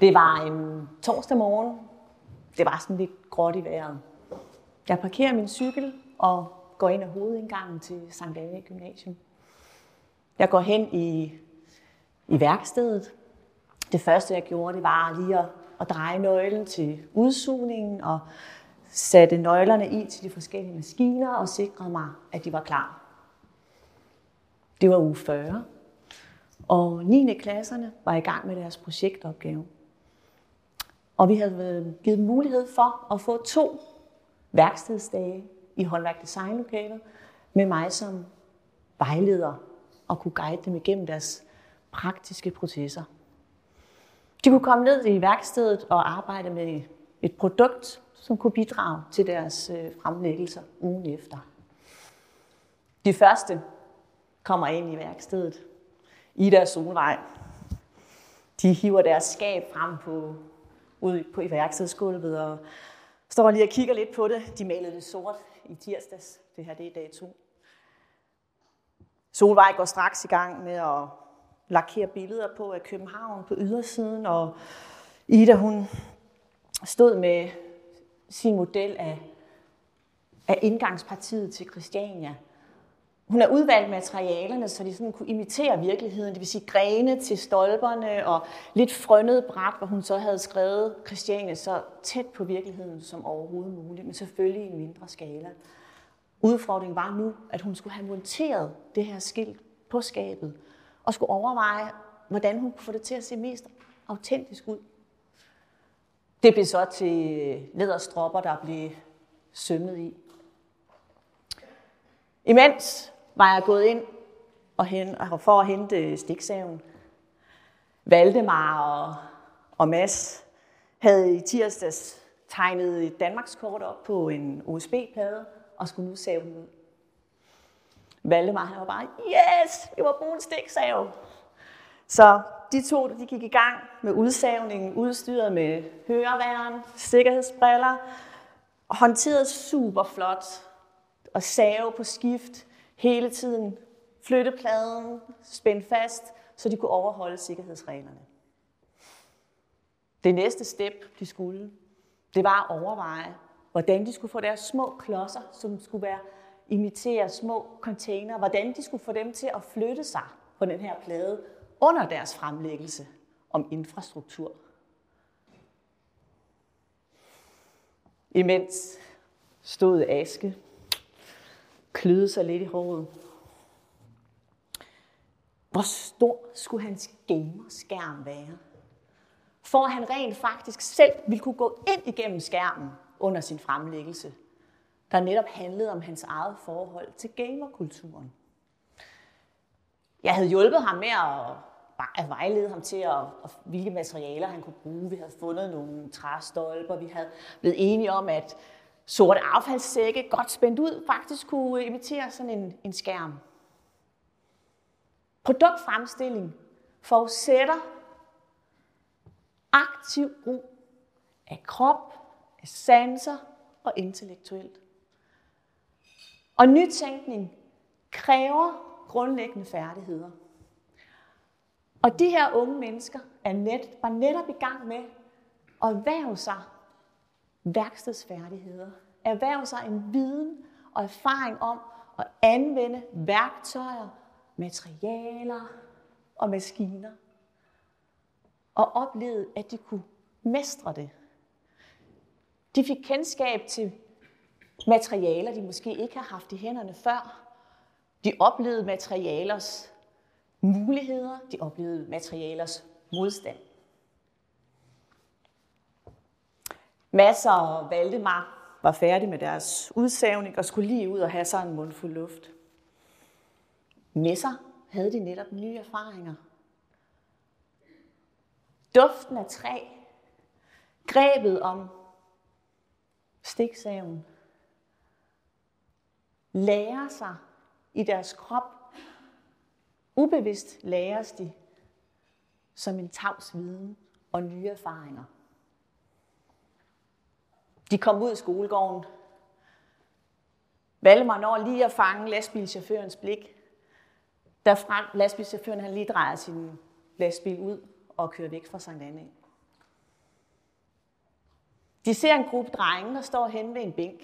Det var en torsdag morgen. Det var sådan lidt gråt i vejret. Jeg parkerer min cykel og går ind ad hovedindgangen til Sankt Anne Gymnasium. Jeg går hen i, i værkstedet. Det første, jeg gjorde, det var lige at, at dreje nøglen til udsugningen og satte nøglerne i til de forskellige maskiner og sikrede mig, at de var klar. Det var uge 40, og 9. klasserne var i gang med deres projektopgave. Og vi havde givet mulighed for at få to værkstedsdage i håndværk designlokalet med mig som vejleder og kunne guide dem igennem deres praktiske processer. De kunne komme ned i værkstedet og arbejde med et produkt, som kunne bidrage til deres øh, fremlæggelser ugen efter. De første kommer ind i værkstedet i deres Solvej. De hiver deres skab frem på, ude på i og står lige og kigger lidt på det. De malede det sort i tirsdags. Det her det er dag to. Solvej går straks i gang med at lakere billeder på af København på ydersiden, og Ida hun stod med sin model af, af indgangspartiet til Christiania. Hun har udvalgt materialerne, så de sådan kunne imitere virkeligheden, det vil sige grene til stolperne og lidt frønnet bræt, hvor hun så havde skrevet Christiane så tæt på virkeligheden som overhovedet muligt, men selvfølgelig i en mindre skala. Udfordringen var nu, at hun skulle have monteret det her skilt på skabet, og skulle overveje, hvordan hun kunne få det til at se mest autentisk ud. Det blev så til læderstropper, der blev sømmet i. Imens var jeg gået ind og hen, for at hente øh, stiksaven. Valdemar og, og Mads havde i tirsdags tegnet et Danmarkskort op på en USB-plade og skulle nu save den ud. Valdemar han var bare, yes, vi var bruge en stiksav. Så de to de gik i gang med udsavningen, udstyret med høreværn, sikkerhedsbriller, og håndteret super flot og save på skift hele tiden, flytte pladen, spænde fast, så de kunne overholde sikkerhedsreglerne. Det næste step, de skulle, det var at overveje, hvordan de skulle få deres små klodser, som skulle være imitere små container, hvordan de skulle få dem til at flytte sig på den her plade under deres fremlæggelse om infrastruktur. Imens stod Aske, kløde sig lidt i håret. Hvor stor skulle hans gamerskærm være? For at han rent faktisk selv ville kunne gå ind igennem skærmen under sin fremlæggelse, der netop handlede om hans eget forhold til gamerkulturen. Jeg havde hjulpet ham med at at vejlede ham til, at, at, hvilke materialer han kunne bruge. Vi havde fundet nogle træstolper. Vi havde blevet enige om, at sorte affaldssække, godt spændt ud, faktisk kunne imitere sådan en, en skærm. Produktfremstilling forudsætter aktiv brug af krop, af sanser og intellektuelt. Og nytænkning kræver grundlæggende færdigheder. Og de her unge mennesker er net, var netop i gang med at erhverve sig værkstedsfærdigheder. Erhverve sig en viden og erfaring om at anvende værktøjer, materialer og maskiner. Og oplevede, at de kunne mestre det. De fik kendskab til materialer, de måske ikke har haft i hænderne før. De oplevede materialers muligheder, de oplevede materialers modstand. Masser og Valdemar var færdige med deres udsævning og skulle lige ud og have sig en mundfuld luft. Messer havde de netop nye erfaringer. Duften af træ, grebet om stiksaven, lærer sig i deres krop Ubevidst læres de som en tavs viden og nye erfaringer. De kom ud i skolegården. Valdemar når lige at fange lastbilchaufførens blik. Da lastbilchaufføren han lige drejer sin lastbil ud og kører væk fra Sankt Anne. De ser en gruppe drenge, der står hen ved en bænk.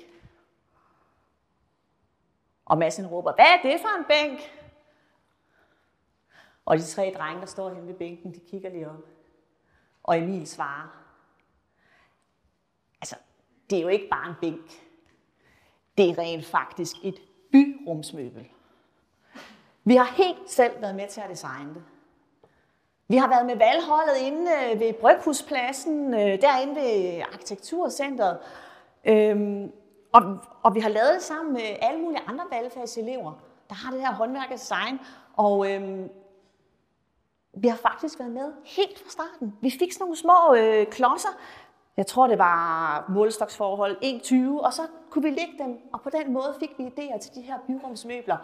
Og Madsen råber, hvad er det for en bænk? Og de tre drenge, der står hen ved bænken, de kigger lige op. Og Emil svarer, det er jo ikke bare en bænk. Det er rent faktisk et byrumsmøbel. Vi har helt selv været med til at designe det. Vi har været med valgholdet inde øh, ved Bryghuspladsen, øh, derinde ved Arkitekturcentret. Øhm, og, og vi har lavet det sammen med alle mulige andre valgfagselever, der har det her håndværk og design. Og øhm, vi har faktisk været med helt fra starten. Vi fik sådan nogle små øh, klodser. Jeg tror, det var målstoksforhold 1,20, og så kunne vi lægge dem, og på den måde fik vi idéer til de her byrumsmøbler.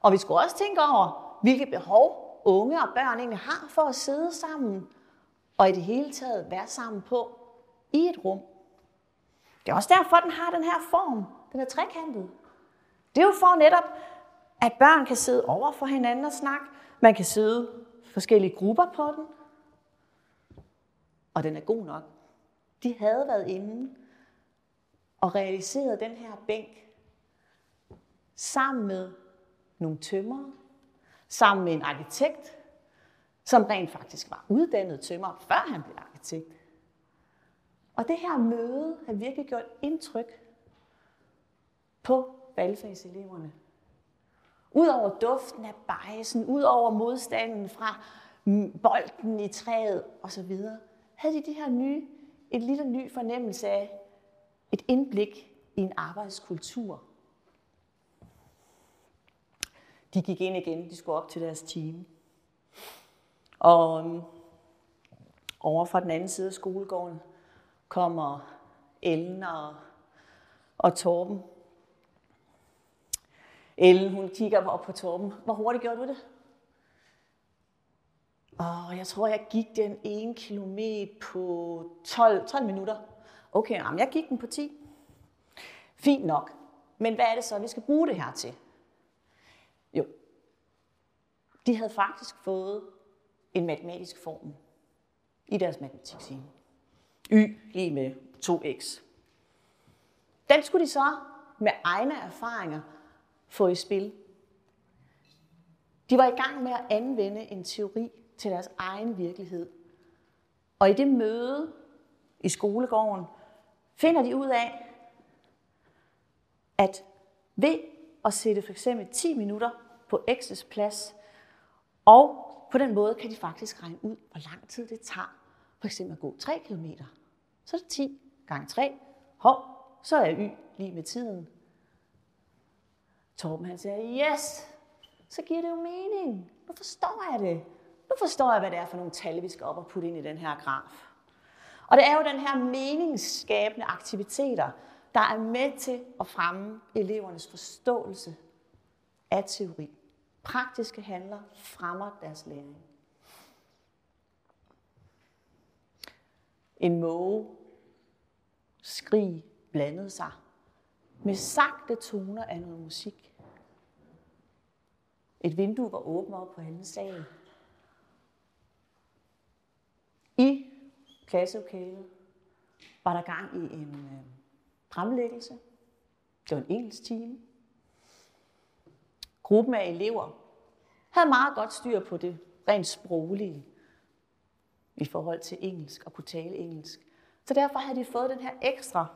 Og vi skulle også tænke over, hvilke behov unge og børn egentlig har for at sidde sammen, og i det hele taget være sammen på i et rum. Det er også derfor, den har den her form. Den er trekantet. Det er jo for netop, at børn kan sidde over for hinanden og snakke. Man kan sidde forskellige grupper på den. Og den er god nok. De havde været inde og realiseret den her bænk sammen med nogle tømmer, sammen med en arkitekt, som rent faktisk var uddannet tømmer, før han blev arkitekt. Og det her møde har virkelig gjort indtryk på valgfagseleverne. Udover duften af bajsen, udover modstanden fra bolden i træet osv., havde de det her nye, et lille ny fornemmelse af et indblik i en arbejdskultur. De gik ind igen, de skulle op til deres team. Og øhm, over fra den anden side af skolegården kommer Ellen og, og Torben. Ellen, hun kigger op på Torben. Hvor hurtigt gjorde du det? Og jeg tror, jeg gik den 1 kilometer på 12, 12 minutter. Okay, jamen, jeg gik den på 10. Fint nok. Men hvad er det så, vi skal bruge det her til? Jo, de havde faktisk fået en matematisk formel i deres matematikscene. Y lige med 2x. Den skulle de så med egne erfaringer få i spil. De var i gang med at anvende en teori til deres egen virkelighed. Og i det møde i skolegården finder de ud af, at ved at sætte for eksempel 10 minutter på X's plads, og på den måde kan de faktisk regne ud, hvor lang tid det tager for eksempel at gå 3 km. Så er det 10 gange 3. Hov, så er y lige med tiden. Torben han siger, yes, så giver det jo mening. Nu forstår jeg det. Nu forstår jeg, hvad det er for nogle tal, vi skal op og putte ind i den her graf. Og det er jo den her meningsskabende aktiviteter, der er med til at fremme elevernes forståelse af teori. Praktiske handler fremmer deres læring. En måge skrig blandede sig med sagte toner af noget musik. Et vindue var åbent op på anden sal. I klasselokalet var der gang i en øh, fremlæggelse. Det var en engelsk time. Gruppen af elever havde meget godt styr på det rent sproglige i forhold til engelsk og kunne tale engelsk. Så derfor havde de fået den her ekstra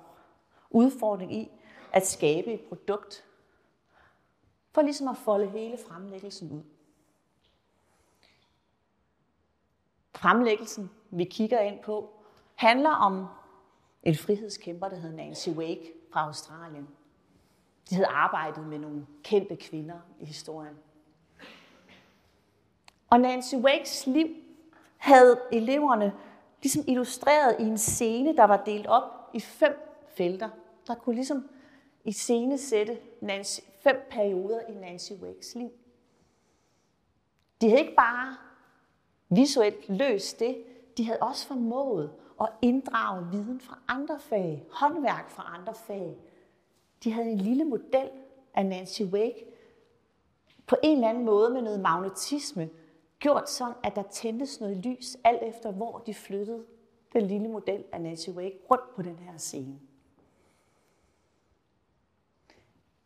udfordring i at skabe et produkt, for ligesom at folde hele fremlæggelsen ud. Fremlæggelsen, vi kigger ind på, handler om en frihedskæmper, der hedder Nancy Wake fra Australien. De havde arbejdet med nogle kendte kvinder i historien. Og Nancy Wakes liv havde eleverne ligesom illustreret i en scene, der var delt op i fem felter, der kunne ligesom i scene sætte Nancy, fem perioder i Nancy Wakes liv. De havde ikke bare visuelt løst det, de havde også formået at inddrage viden fra andre fag, håndværk fra andre fag. De havde en lille model af Nancy Wake på en eller anden måde med noget magnetisme, gjort sådan, at der tændtes noget lys, alt efter hvor de flyttede den lille model af Nancy Wake rundt på den her scene.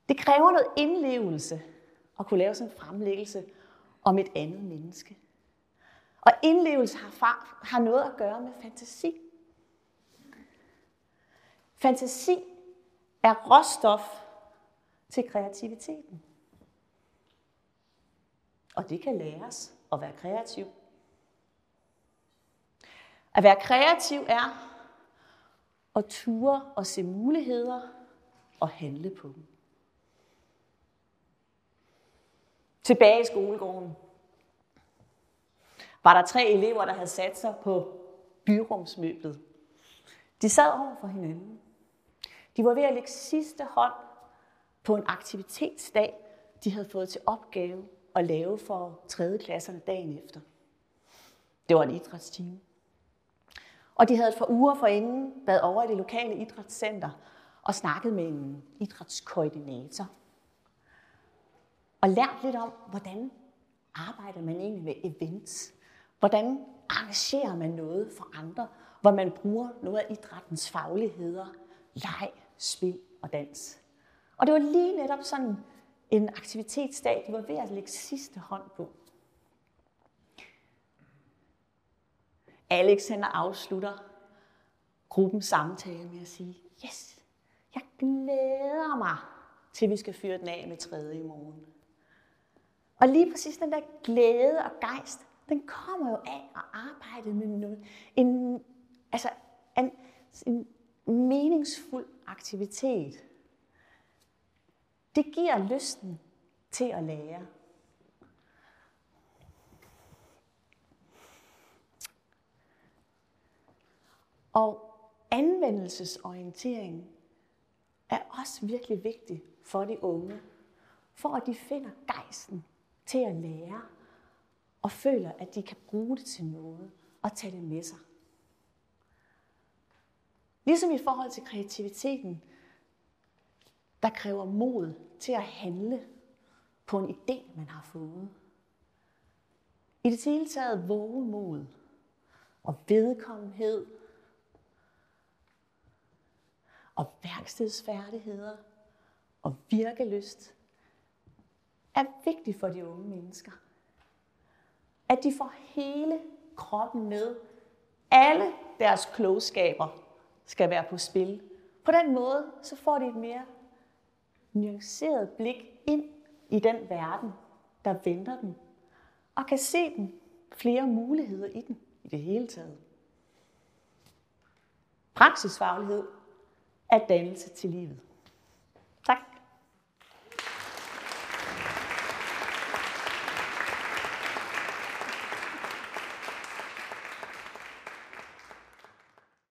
Det kræver noget indlevelse at kunne lave sådan en fremlæggelse om et andet menneske. Og indlevelse har, far, har noget at gøre med fantasi. Fantasi er råstof til kreativiteten. Og det kan læres at være kreativ. At være kreativ er at ture og se muligheder og handle på dem. Tilbage i skolegården var der tre elever, der havde sat sig på byrumsmøblet. De sad over for hinanden. De var ved at lægge sidste hånd på en aktivitetsdag, de havde fået til opgave at lave for 3. klasserne dagen efter. Det var en idrætstime. Og de havde et par uger forinden været over i det lokale idrætscenter og snakket med en idrætskoordinator. Og lært lidt om, hvordan arbejder man egentlig med events. Hvordan arrangerer man noget for andre, hvor man bruger noget af idrættens fagligheder, leg, spil og dans. Og det var lige netop sådan en aktivitetsdag, de var ved at lægge sidste hånd på. Alex han afslutter gruppens samtale med at sige, yes, jeg glæder mig til vi skal fyre den af med tredje i morgen. Og lige præcis den der glæde og gejst, den kommer jo af at arbejde med noget, en, altså en, en meningsfuld aktivitet. Det giver lysten til at lære. Og anvendelsesorientering er også virkelig vigtig for de unge, for at de finder gejsten til at lære og føler, at de kan bruge det til noget og tage det med sig. Ligesom i forhold til kreativiteten, der kræver mod til at handle på en idé, man har fået. I det hele taget vågemod og vedkommenhed og værkstedsfærdigheder og virkelyst er vigtigt for de unge mennesker. At de får hele kroppen med. Alle deres klogskaber skal være på spil. På den måde så får de et mere nuanceret blik ind i den verden, der venter dem, og kan se den flere muligheder i den i det hele taget. Praksisfaglighed er dannelse til livet.